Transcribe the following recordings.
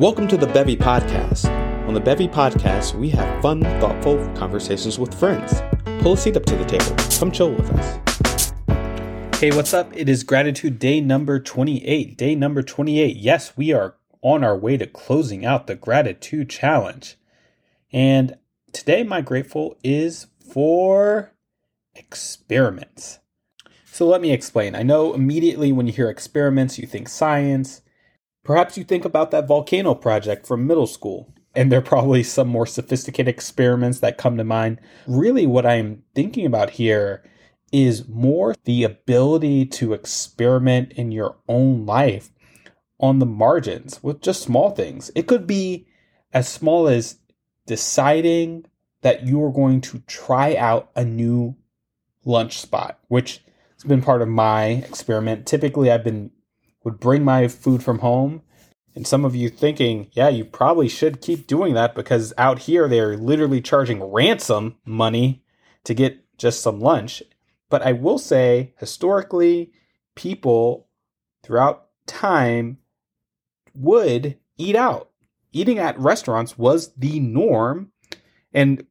Welcome to the Bevy Podcast. On the Bevy Podcast, we have fun, thoughtful conversations with friends. Pull a seat up to the table. Come chill with us. Hey, what's up? It is gratitude day number 28. Day number 28. Yes, we are on our way to closing out the gratitude challenge. And today, my grateful is for experiments. So let me explain. I know immediately when you hear experiments, you think science. Perhaps you think about that volcano project from middle school, and there are probably some more sophisticated experiments that come to mind. Really, what I'm thinking about here is more the ability to experiment in your own life on the margins with just small things. It could be as small as deciding that you are going to try out a new lunch spot, which has been part of my experiment. Typically, I've been would bring my food from home. And some of you thinking, yeah, you probably should keep doing that because out here they're literally charging ransom money to get just some lunch. But I will say, historically, people throughout time would eat out. Eating at restaurants was the norm. And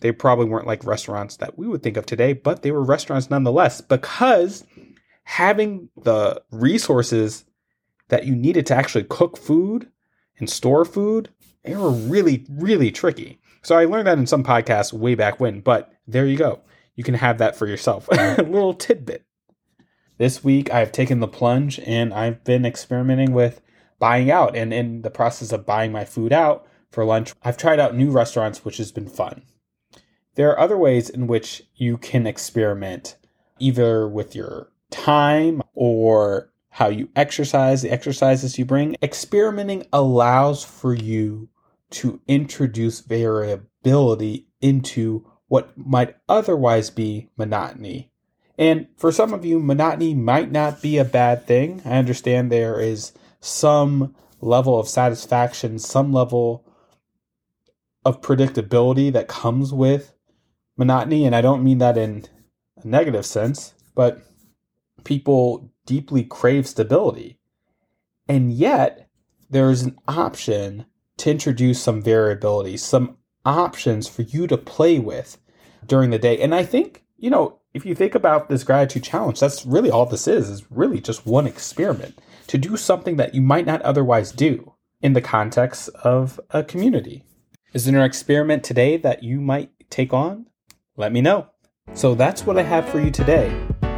they probably weren't like restaurants that we would think of today, but they were restaurants nonetheless because having the resources that you needed to actually cook food and store food, they were really, really tricky. So I learned that in some podcasts way back when, but there you go. You can have that for yourself. A little tidbit. This week I've taken the plunge and I've been experimenting with buying out. And in the process of buying my food out for lunch, I've tried out new restaurants, which has been fun. There are other ways in which you can experiment, either with your time or how you exercise, the exercises you bring. Experimenting allows for you to introduce variability into what might otherwise be monotony. And for some of you, monotony might not be a bad thing. I understand there is some level of satisfaction, some level of predictability that comes with monotony. And I don't mean that in a negative sense, but people deeply crave stability. And yet, there's an option to introduce some variability, some options for you to play with during the day. And I think, you know, if you think about this gratitude challenge, that's really all this is, is really just one experiment to do something that you might not otherwise do in the context of a community. Is there an experiment today that you might take on? Let me know. So that's what I have for you today.